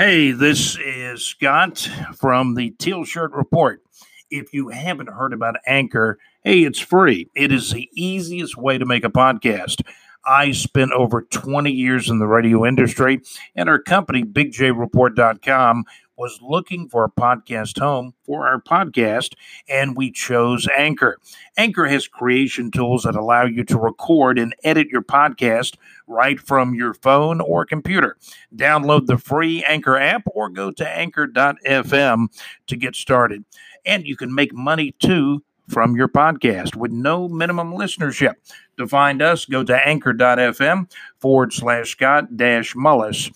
Hey, this is Scott from the Teal Shirt Report. If you haven't heard about Anchor, hey, it's free. It is the easiest way to make a podcast. I spent over 20 years in the radio industry, and our company, BigJReport.com, was looking for a podcast home for our podcast, and we chose Anchor. Anchor has creation tools that allow you to record and edit your podcast right from your phone or computer. Download the free Anchor app or go to anchor.fm to get started. And you can make money too from your podcast with no minimum listenership. To find us, go to anchor.fm forward slash Scott dash Mullis.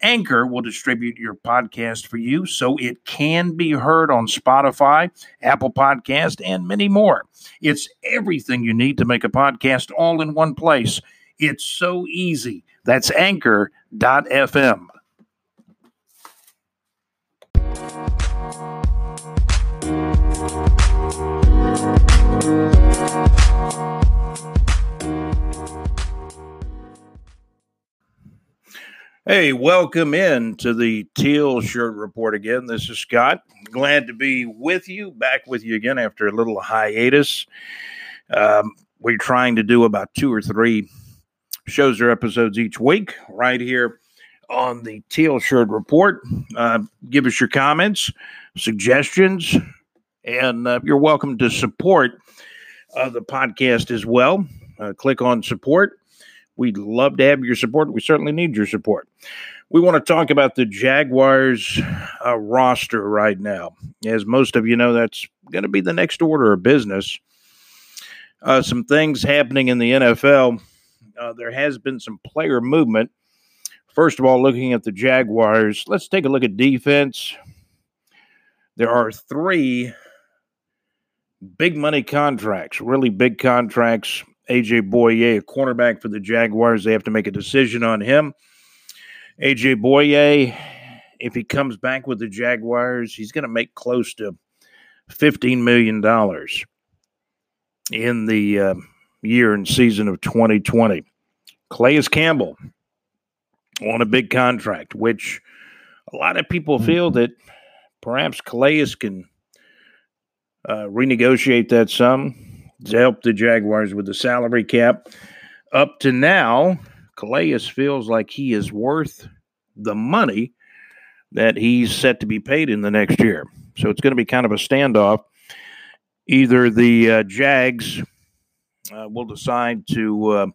Anchor will distribute your podcast for you so it can be heard on Spotify, Apple Podcast, and many more. It's everything you need to make a podcast all in one place. It's so easy. That's anchor.fm. Hey, welcome in to the Teal Shirt Report again. This is Scott. Glad to be with you, back with you again after a little hiatus. Um, we're trying to do about two or three shows or episodes each week right here on the Teal Shirt Report. Uh, give us your comments, suggestions, and uh, you're welcome to support uh, the podcast as well. Uh, click on support We'd love to have your support. We certainly need your support. We want to talk about the Jaguars uh, roster right now. As most of you know, that's going to be the next order of business. Uh, some things happening in the NFL. Uh, there has been some player movement. First of all, looking at the Jaguars, let's take a look at defense. There are three big money contracts, really big contracts AJ Bouye, a cornerback for the Jaguars. They have to make a decision on him. AJ Bouye, if he comes back with the Jaguars, he's going to make close to $15 million in the uh, year and season of 2020. Calais Campbell on a big contract, which a lot of people feel that perhaps Calais can uh, renegotiate that sum to help the Jaguars with the salary cap. Up to now, Calais feels like he is worth the money that he's set to be paid in the next year. So it's going to be kind of a standoff. Either the uh, Jags uh, will decide to uh,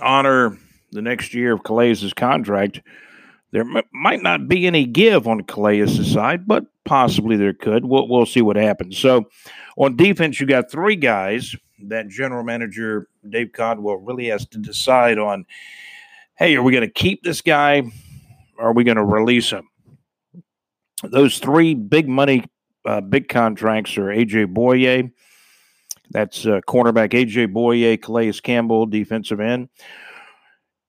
honor the next year of Calais' contract. There m- might not be any give on Calais' side, but possibly there could. We'll, we'll see what happens. So on defense, you got three guys that general manager Dave Caldwell really has to decide on. Hey, are we going to keep this guy? Or are we going to release him? Those three big money, uh, big contracts are AJ Bouye. That's uh, cornerback AJ Bouye, Calais Campbell, defensive end,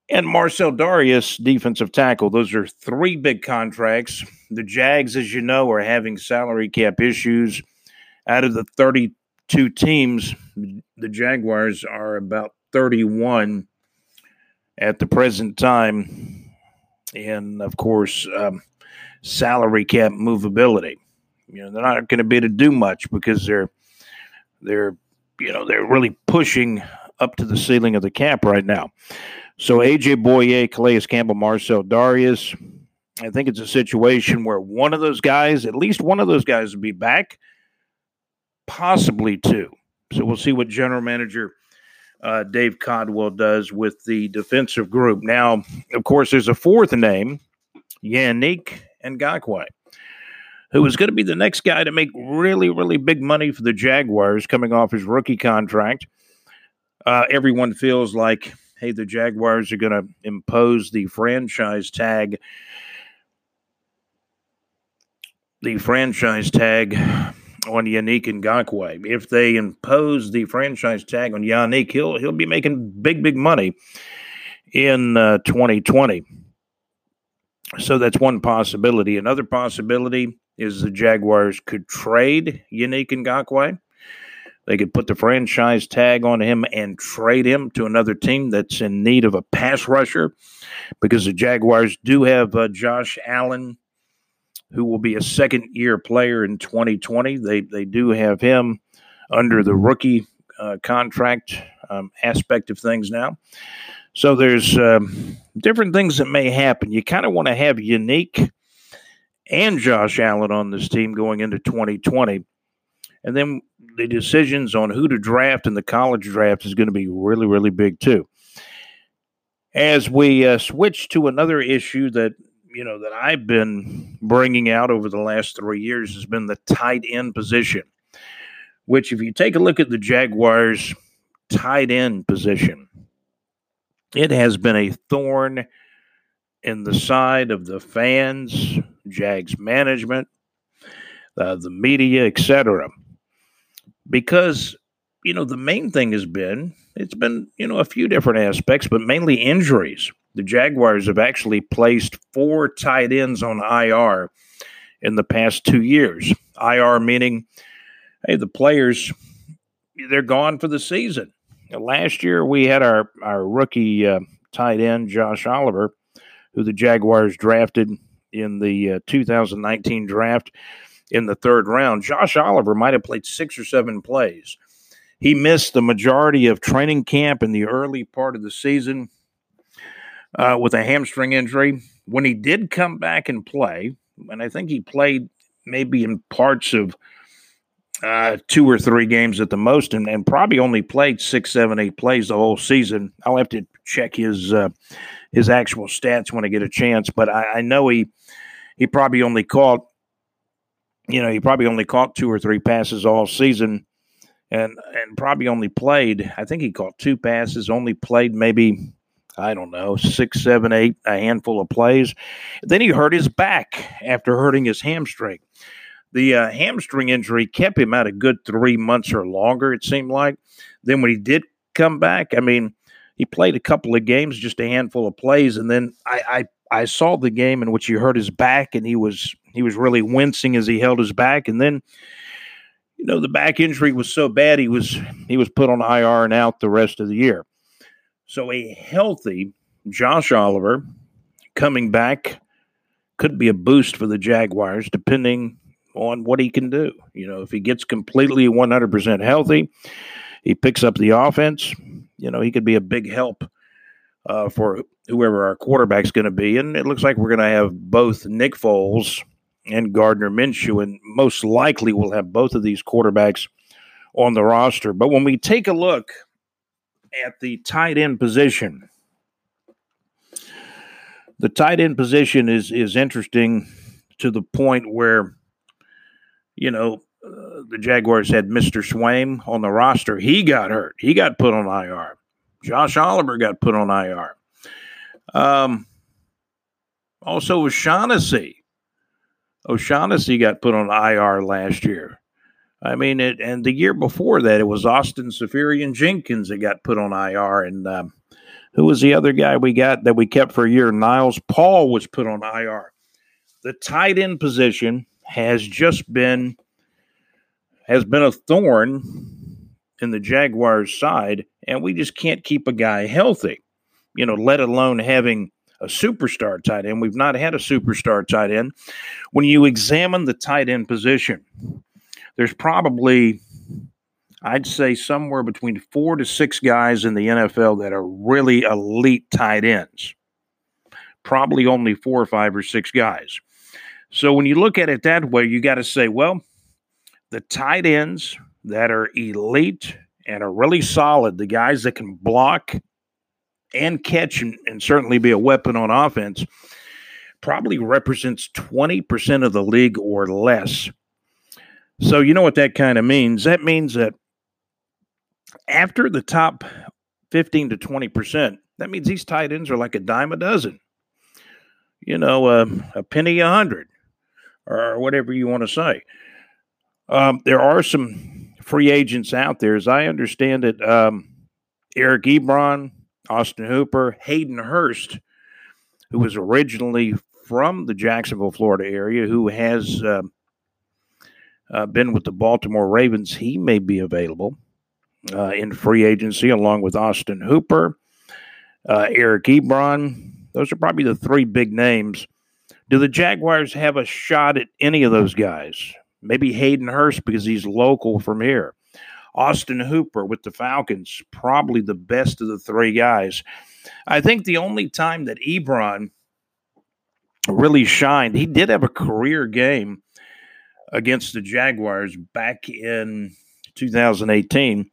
and Marcell Dareus, defensive tackle. Those are three big contracts. The Jags, as you know, are having salary cap issues out of the 32 teams, the Jaguars are about 31 at the present time. And of course, um, salary cap movability. You know, they're not going to be able to do much because they're they're you know they're really pushing up to the ceiling of the cap right now. So AJ Bouye, Calais Campbell, Marcell Dareus. I think it's a situation where one of those guys, at least one of those guys, will be back possibly two. So we'll see what general manager uh, Dave Caldwell does with the defensive group. Now, of course, there's a fourth name, Yannick Ngakoue, who is going to be the next guy to make really, really big money for the Jaguars coming off his rookie contract. Uh, everyone feels like, hey, the Jaguars are going to impose the franchise tag. The franchise tag on Yannick Ngakoue. If they impose the franchise tag on Yannick, he'll he'll be making big big money in uh, 2020. So that's one possibility. Another possibility is the Jaguars could trade Yannick Ngakoue. They could put the franchise tag on him and trade him to another team that's in need of a pass rusher because the Jaguars do have uh, Josh Allen, who will be a second year player in 2020. They, they do have him under the rookie uh, contract um, aspect of things now. So there's um, different things that may happen. You kind of want to have Yannick and Josh Allen on this team going into 2020. And then the decisions on who to draft in the college draft is going to be really, really big too. As we uh, switch to another issue that you know that I've been bringing out over the last three years has been the tight end position. Which, if you take a look at the Jaguars' tight end position, it has been a thorn in the side of the fans, Jags management, uh, the media, etc. Because you know the main thing has been it's been you know a few different aspects, but mainly injuries. The Jaguars have actually placed four tight ends on IR in the past two years. IR meaning, hey, the players they're gone for the season. Last year we had our our rookie uh, tight end Josh Oliver, who the Jaguars drafted in the uh, 2019 draft in the third round. Josh Oliver might have played six or seven plays. He missed the majority of training camp in the early part of the season uh, with a hamstring injury. When he did come back and play, and I think he played maybe in parts of uh, two or three games at the most, and, and, probably only played six, seven, eight plays the whole season. I'll have to check his uh, his actual stats when I get a chance, but I, I know he he probably only caught you know he probably only caught two or three passes all season, and and probably only played. I think he caught two passes, only played maybe I don't know, six, seven, eight, a handful of plays. Then he hurt his back after hurting his hamstring. The uh, hamstring injury kept him out a good three months or longer, it seemed like. Then when he did come back, I mean, he played a couple of games, just a handful of plays, and then I, I I saw the game in which he hurt his back, and he was he was really wincing as he held his back, and then you know the back injury was so bad he was he was put on IR and out the rest of the year. So a healthy Josh Oliver coming back could be a boost for the Jaguars, depending on what he can do. You know, if he gets completely 100% healthy, he picks up the offense, you know, he could be a big help uh, for whoever our quarterback's going to be. And it looks like we're going to have both Nick Foles and Gardner Minshew, and most likely we'll have both of these quarterbacks on the roster. But when we take a look at the tight end position, the tight end position is is interesting to the point where, you know, uh, the Jaguars had Mr. Swaim on the roster. He got hurt. He got put on IR. Josh Oliver got put on IR. Um, also, O'Shaughnessy. O'Shaughnessy got put on IR last year. I mean, it, and the year before that, it was Austin Seferian-Jenkins that got put on IR. And um, who was the other guy we got that we kept for a year? Niles Paul was put on IR. The tight end position has just been has been a thorn in the Jaguars' side, and we just can't keep a guy healthy, you know, let alone having a superstar tight end. We've not had a superstar tight end. When you examine the tight end position, there's probably, I'd say, somewhere between four to six guys in the NFL that are really elite tight ends. Probably only four or five or six guys. So when you look at it that way, you got to say, well, the tight ends that are elite and are really solid, the guys that can block and catch and, and certainly be a weapon on offense, probably represents 20% of the league or less. So, you know what that kind of means? That means that after the top 15 to 20%, that means these tight ends are like a dime a dozen. You know, uh, a penny a hundred, or whatever you want to say. Um, there are some free agents out there, as I understand it. Um, Eric Ebron, Austin Hooper, Hayden Hurst, who was originally from the Jacksonville, Florida area, who has uh, uh, been with the Baltimore Ravens. He may be available uh, in free agency along with Austin Hooper, uh, Eric Ebron. Those are probably the three big names. Do the Jaguars have a shot at any of those guys? Maybe Hayden Hurst because he's local from here. Austin Hooper with the Falcons, probably the best of the three guys. I think the only time that Ebron really shined, he did have a career game against the Jaguars back in 2018.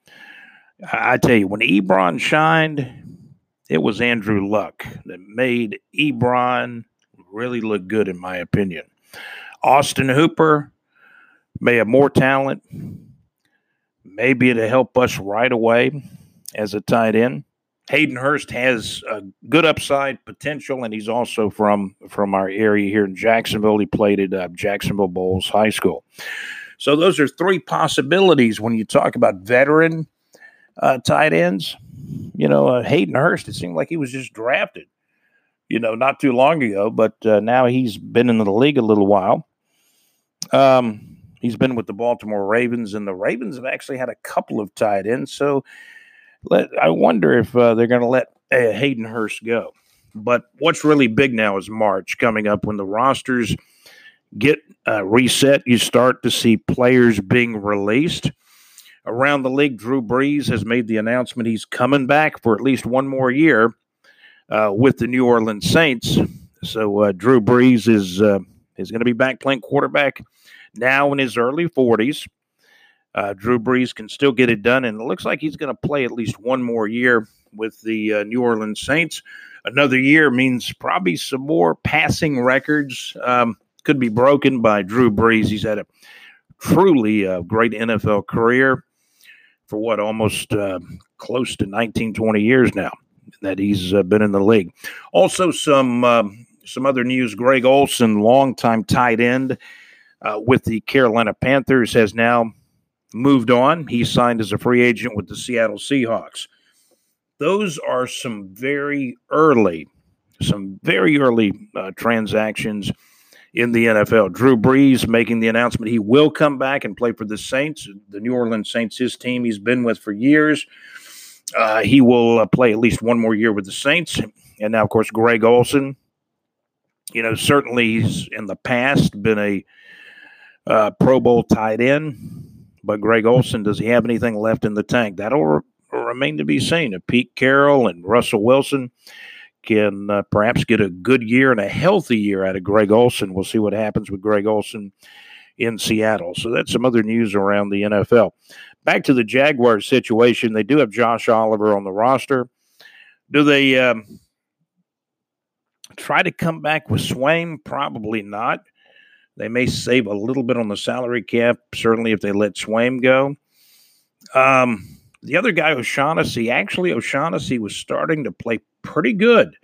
I tell you, when Ebron shined, it was Andrew Luck that made Ebron really look good, in my opinion. Austin Hooper may have more talent, maybe to help us right away as a tight end. Hayden Hurst has a good upside potential, and he's also from from our area here in Jacksonville. He played at uh, Jacksonville Bolles High School. So those are three possibilities when you talk about veteran uh, tight ends. You know, uh, Hayden Hurst. It seemed like he was just drafted. You know, not too long ago, but uh, now he's been in the league a little while. Um, he's been with the Baltimore Ravens, and the Ravens have actually had a couple of tight ends. So let, I wonder if uh, they're going to let uh, Hayden Hurst go. But what's really big now is March coming up when the rosters get uh, reset. You start to see players being released. Around the league, Drew Brees has made the announcement he's coming back for at least one more year uh, with the New Orleans Saints. So uh, Drew Brees is uh, is going to be back playing quarterback now in his early 40s. Uh, Drew Brees can still get it done, and it looks like he's going to play at least one more year with the uh, New Orleans Saints. Another year means probably some more passing records um, could be broken by Drew Brees. He's had a truly uh, great NFL career for what almost uh, close to 19, 20 years now that he's uh, been in the league. Also, some um, some other news: Greg Olsen, longtime tight end uh, with the Carolina Panthers, has now moved on. He signed as a free agent with the Seattle Seahawks. Those are some very early, some very early uh, transactions in the NFL. Drew Brees making the announcement he will come back and play for the Saints, the New Orleans Saints, his team he's been with for years. Uh, he will uh, play at least one more year with the Saints. And now, of course, Greg Olsen. You know, certainly he's in the past been a uh, Pro Bowl tight end but Greg Olsen, does he have anything left in the tank? That'll re- remain to be seen. If Pete Carroll and Russell Wilson can uh, perhaps get a good year and a healthy year out of Greg Olsen, we'll see what happens with Greg Olsen in Seattle. So that's some other news around the NFL. Back to the Jaguars situation, they do have Josh Oliver on the roster. Do they um, try to come back with Swaim? Probably not. They may save a little bit on the salary cap, certainly if they let Swaim go. Um, the other guy, O'Shaughnessy, actually, O'Shaughnessy was starting to play pretty good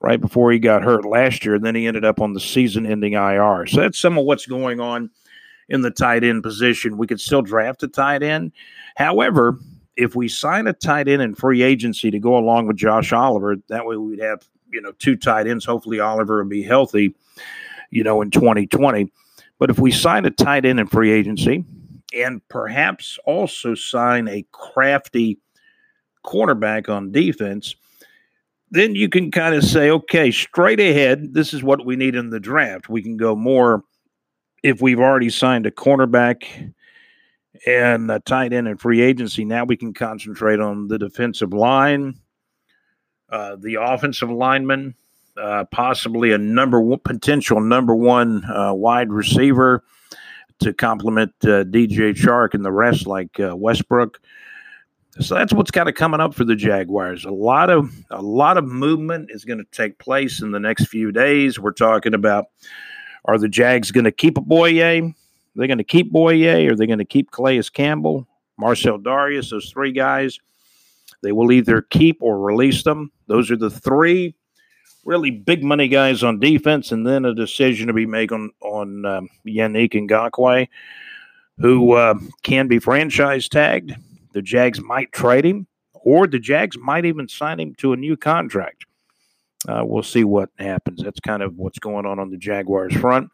right before he got hurt last year. And then he ended up on the season ending IR. So that's some of what's going on in the tight end position. We could still draft a tight end. However, if we sign a tight end in free agency to go along with Josh Oliver, that way we'd have, you know, two tight ends. Hopefully Oliver will be healthy you know, in 2020. But if we sign a tight end in free agency and perhaps also sign a crafty cornerback on defense, then you can kind of say, okay, straight ahead, this is what we need in the draft. We can go more if we've already signed a cornerback and a tight end in free agency. Now we can concentrate on the defensive line, uh, the offensive lineman, uh, possibly a number one, potential number one uh, wide receiver to complement uh, DJ Chark and the rest, like uh, Westbrook. So that's what's kind of coming up for the Jaguars. A lot of a lot of movement is going to take place in the next few days. We're talking about are the Jags going to keep a Bouye? They're going to keep Bouye. Are they going to keep Calais Campbell, Marcell Dareus? Those three guys. They will either keep or release them. Those are the three really big money guys on defense, and then a decision to be made on on um, Yannick Ngakoue, who uh, can be franchise tagged. The Jags might trade him, or the Jags might even sign him to a new contract. uh, we'll see what happens. That's kind of what's going on on the Jaguars front.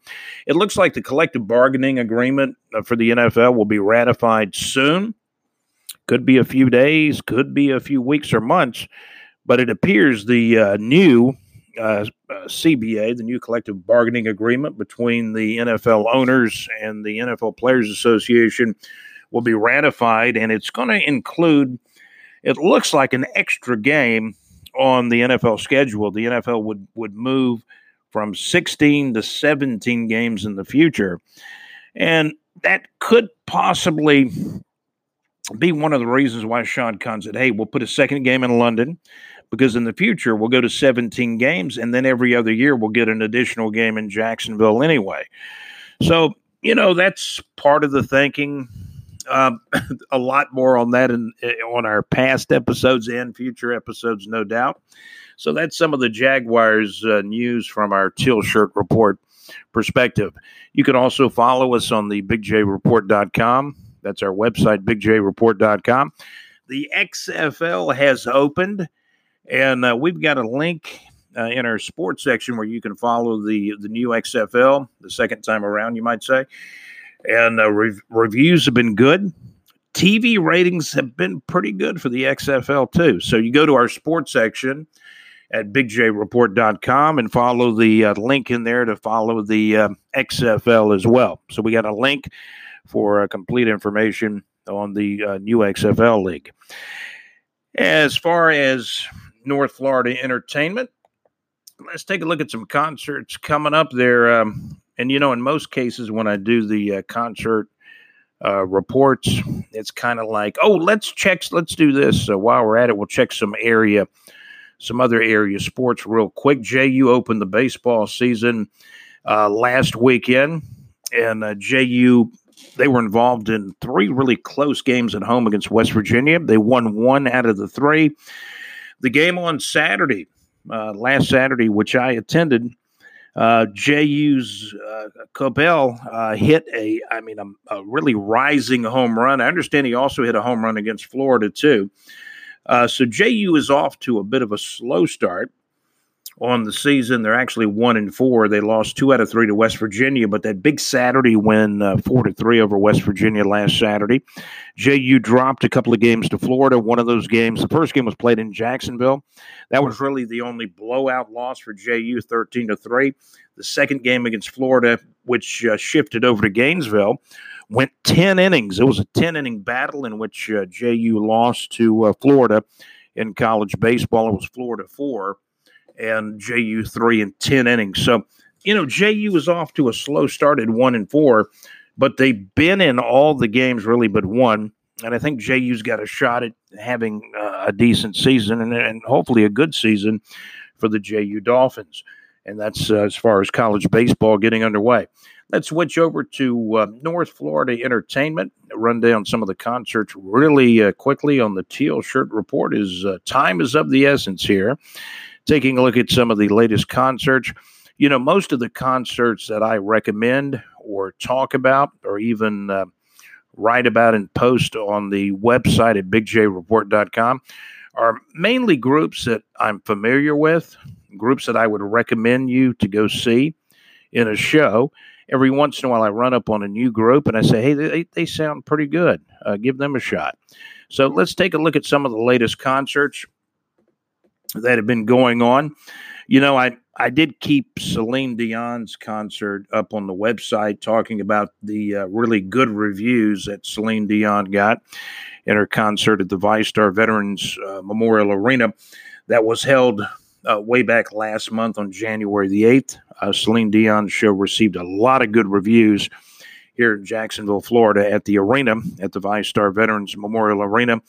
It looks like the collective bargaining agreement uh, for the NFL will be ratified soon. Could be a few days, could be a few weeks or months, but it appears the uh, new uh, uh CBA, the new collective bargaining agreement between the NFL owners and the NFL Players Association, will be ratified, and it's going to include. It looks like an extra game on the NFL schedule, the NFL would would move from 16 to 17 games in the future. And that could possibly be one of the reasons why Shad Khan said, hey, we'll put a second game in London because in the future we'll go to 17 games and then every other year we'll get an additional game in Jacksonville anyway. So, you know, that's part of the thinking. Um, a lot more on that in, eh, on our past episodes and future episodes, no doubt. So that's some of the Jaguars uh, news from our Teal Shirt Report perspective. You can also follow us on the bigjreport.com. That's our website, bigjreport.com. The XFL has opened, and uh, we've got a link uh, in our sports section where you can follow the the new XFL the second time around, you might say and uh, re- reviews have been good. TV ratings have been pretty good for the XFL too. So you go to our sports section at bigjreport.com and follow the uh, link in there to follow the uh, XFL as well. So we got a link for uh, complete information on the uh, new XFL league. As far as North Florida entertainment, let's take a look at some concerts coming up there. Um, and you know, in most cases, when I do the uh, concert uh, reports, it's kind of like, oh, let's check, let's do this. So while we're at it, we'll check some area, some other area sports real quick. JU opened the baseball season uh, last weekend, and uh, JU they were involved in three really close games at home against West Virginia. They won one out of the three. The game on Saturday, uh, last Saturday, which I attended, uh, JU's uh, Coppell uh, hit a, I mean, a, a, really rising home run. I understand he also hit a home run against Florida too. Uh, so JU is off to a bit of a slow start on the season. They're actually one and four. They lost two out of three to West Virginia, but that big Saturday win, uh, four to three over West Virginia last Saturday. JU dropped a couple of games to Florida. One of those games, the first game was played in Jacksonville. That was really the only blowout loss for JU, thirteen to three. The second game against Florida, which uh, shifted over to Gainesville, went ten innings. It was a ten inning battle in which uh, JU lost to uh, Florida in college baseball. It was Florida four and JU three and ten innings. So, you know, JU was off to a slow start at one and four, but they've been in all the games really but one. And I think JU's got a shot at having uh, a decent season and, and, hopefully a good season for the JU Dolphins. And that's uh, as far as college baseball getting underway. Let's switch over to uh, North Florida Entertainment. Run down some of the concerts really uh, quickly on the Teal Shirt Report. Is uh, time is of the essence here taking a look at some of the latest concerts. You know, most of the concerts that I recommend or talk about or even uh, write about and post on the website at bigjreport.com are mainly groups that I'm familiar with, groups that I would recommend you to go see in a show. Every once in a while, I run up on a new group and I say, hey, they, they sound pretty good. Uh, give them a shot. So let's take a look at some of the latest concerts that have been going on. You know, I I did keep Celine Dion's concert up on the website, talking about the uh, really good reviews that Celine Dion got in her concert at the VyStar Veterans uh, Memorial Arena that was held uh, way back last month on January the 8th. Uh, Celine Dion's show received a lot of good reviews here in Jacksonville, Florida at the arena, at the VyStar Veterans Memorial Arena.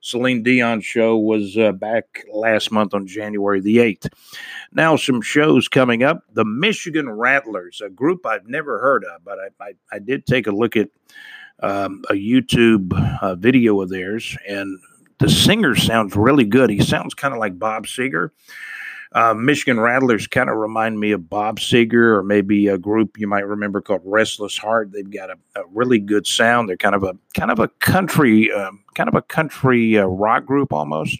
Celine Dion show was uh, back last month on January the 8th. Now, some shows coming up. The Michigan Rattlers, a group I've never heard of, but I, I, I did take a look at um, a YouTube uh, video of theirs, and the singer sounds really good. He sounds kind of like Bob Seger. Uh, Michigan Rattlers kind of remind me of Bob Seger or maybe a group you might remember called Restless Heart. They've got a, a really good sound. They're kind of a kind of a country um, kind of a country uh, rock group almost.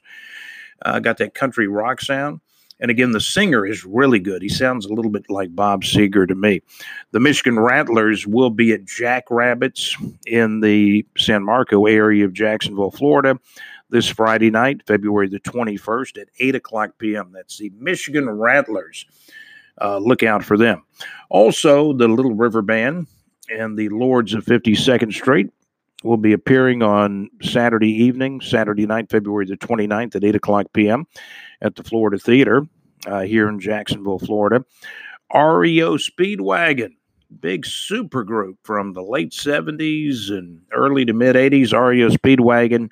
Uh, got that country rock sound. And again, the singer is really good. He sounds a little bit like Bob Seger to me. The Michigan Rattlers will be at Jackrabbits in the San Marco area of Jacksonville, Florida, this Friday night, February the 21st at 8 o'clock p.m. That's the Michigan Rattlers. Uh, look out for them. Also, the Little River Band and the Lords of 52nd Street will be appearing on Saturday evening, Saturday night, February the 29th at 8 o'clock p.m. at the Florida Theater uh, here in Jacksonville, Florida. REO Speedwagon, big super group from the late 70s and early to mid 80s. REO Speedwagon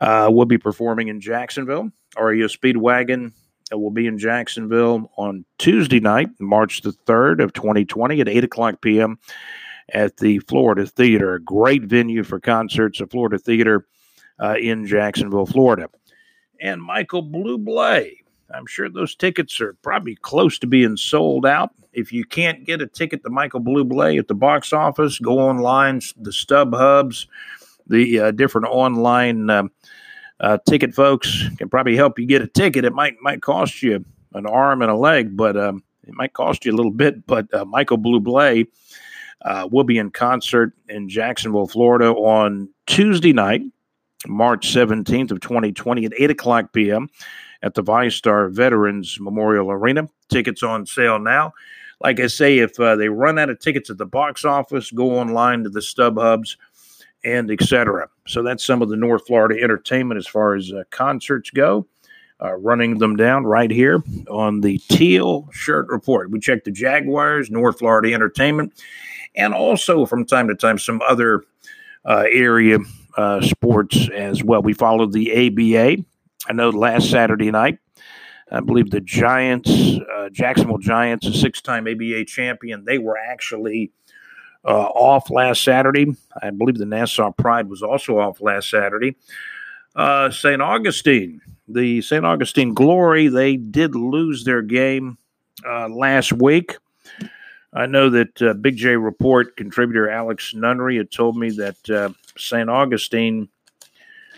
uh, will be performing in Jacksonville. REO Speedwagon uh, will be in Jacksonville on Tuesday night, March the 3rd of 2020 at 8 o'clock p.m at the Florida Theater. A great venue for concerts, the Florida Theater uh, in Jacksonville, Florida. And Michael Bublé. I'm sure those tickets are probably close to being sold out. If you can't get a ticket to Michael Bublé at the box office, go online, the StubHubs, the uh, different online uh, uh, ticket folks can probably help you get a ticket. It might might cost you an arm and a leg, but um, it might cost you a little bit. But uh, Michael Bublé uh, will be in concert in Jacksonville, Florida on Tuesday night, March 17th of 2020 at 8 o'clock p.m. at the VyStar Veterans Memorial Arena. Tickets on sale now. Like I say, if uh, they run out of tickets at the box office, go online to the StubHubs and etc. So that's some of the North Florida entertainment as far as uh, concerts go. Uh, running them down right here on the Teal Shirt Report. We check the Jaguars, North Florida Entertainment, and also from time to time some other uh, area uh, sports as well. We followed the ABA. I know last Saturday night, I believe the Giants, uh, Jacksonville Giants, a six-time ABA champion, they were actually uh, off last Saturday. I believe the Nassau Pride was also off last Saturday. Uh, St. Augustine, the St. Augustine Glory, they did lose their game uh, last week. I know that uh, Big J Report contributor Alex Nunnery had told me that uh, St. Augustine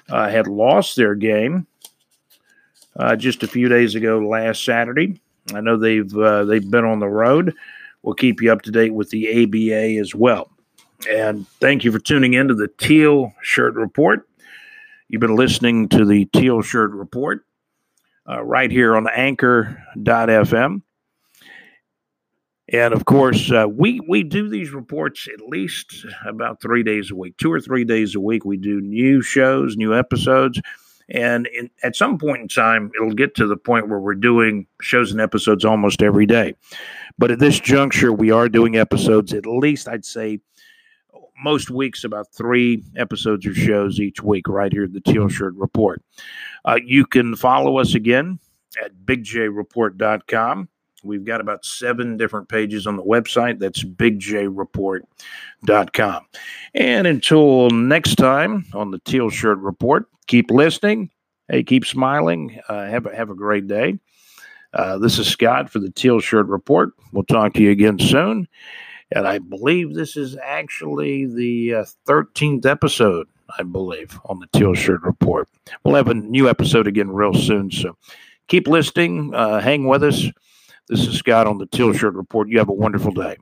uh, had lost their game just a few days ago last Saturday. I know they've they've been on the road. We'll keep you up to date with the ABA as well. And thank you for tuning in to the Teal Shirt Report. You've been listening to the Teal Shirt Report uh, right here on Anchor.fm. And of course, uh, we we do these reports at least about three days a week, two or three days a week. We do new shows, new episodes, and in, at some point in time, it'll get to the point where we're doing shows and episodes almost every day. But at this juncture, we are doing episodes at least, I'd say, most weeks about three episodes or shows each week, right here at the Teal Shirt Report. Uh, you can follow us again at bigjreport.com. We've got about seven different pages on the website. That's bigjreport.com. And until next time on the Teal Shirt Report, keep listening. Hey, keep smiling. Uh, have, a, have a great day. Uh, this is Scott for the Teal Shirt Report. We'll talk to you again soon. And I believe this is actually the uh, 13th episode, I believe, on the Teal Shirt Report. We'll have a new episode again real soon. So keep listening, uh, hang with us. This is Scott on the Teal Shirt Report. You have a wonderful day.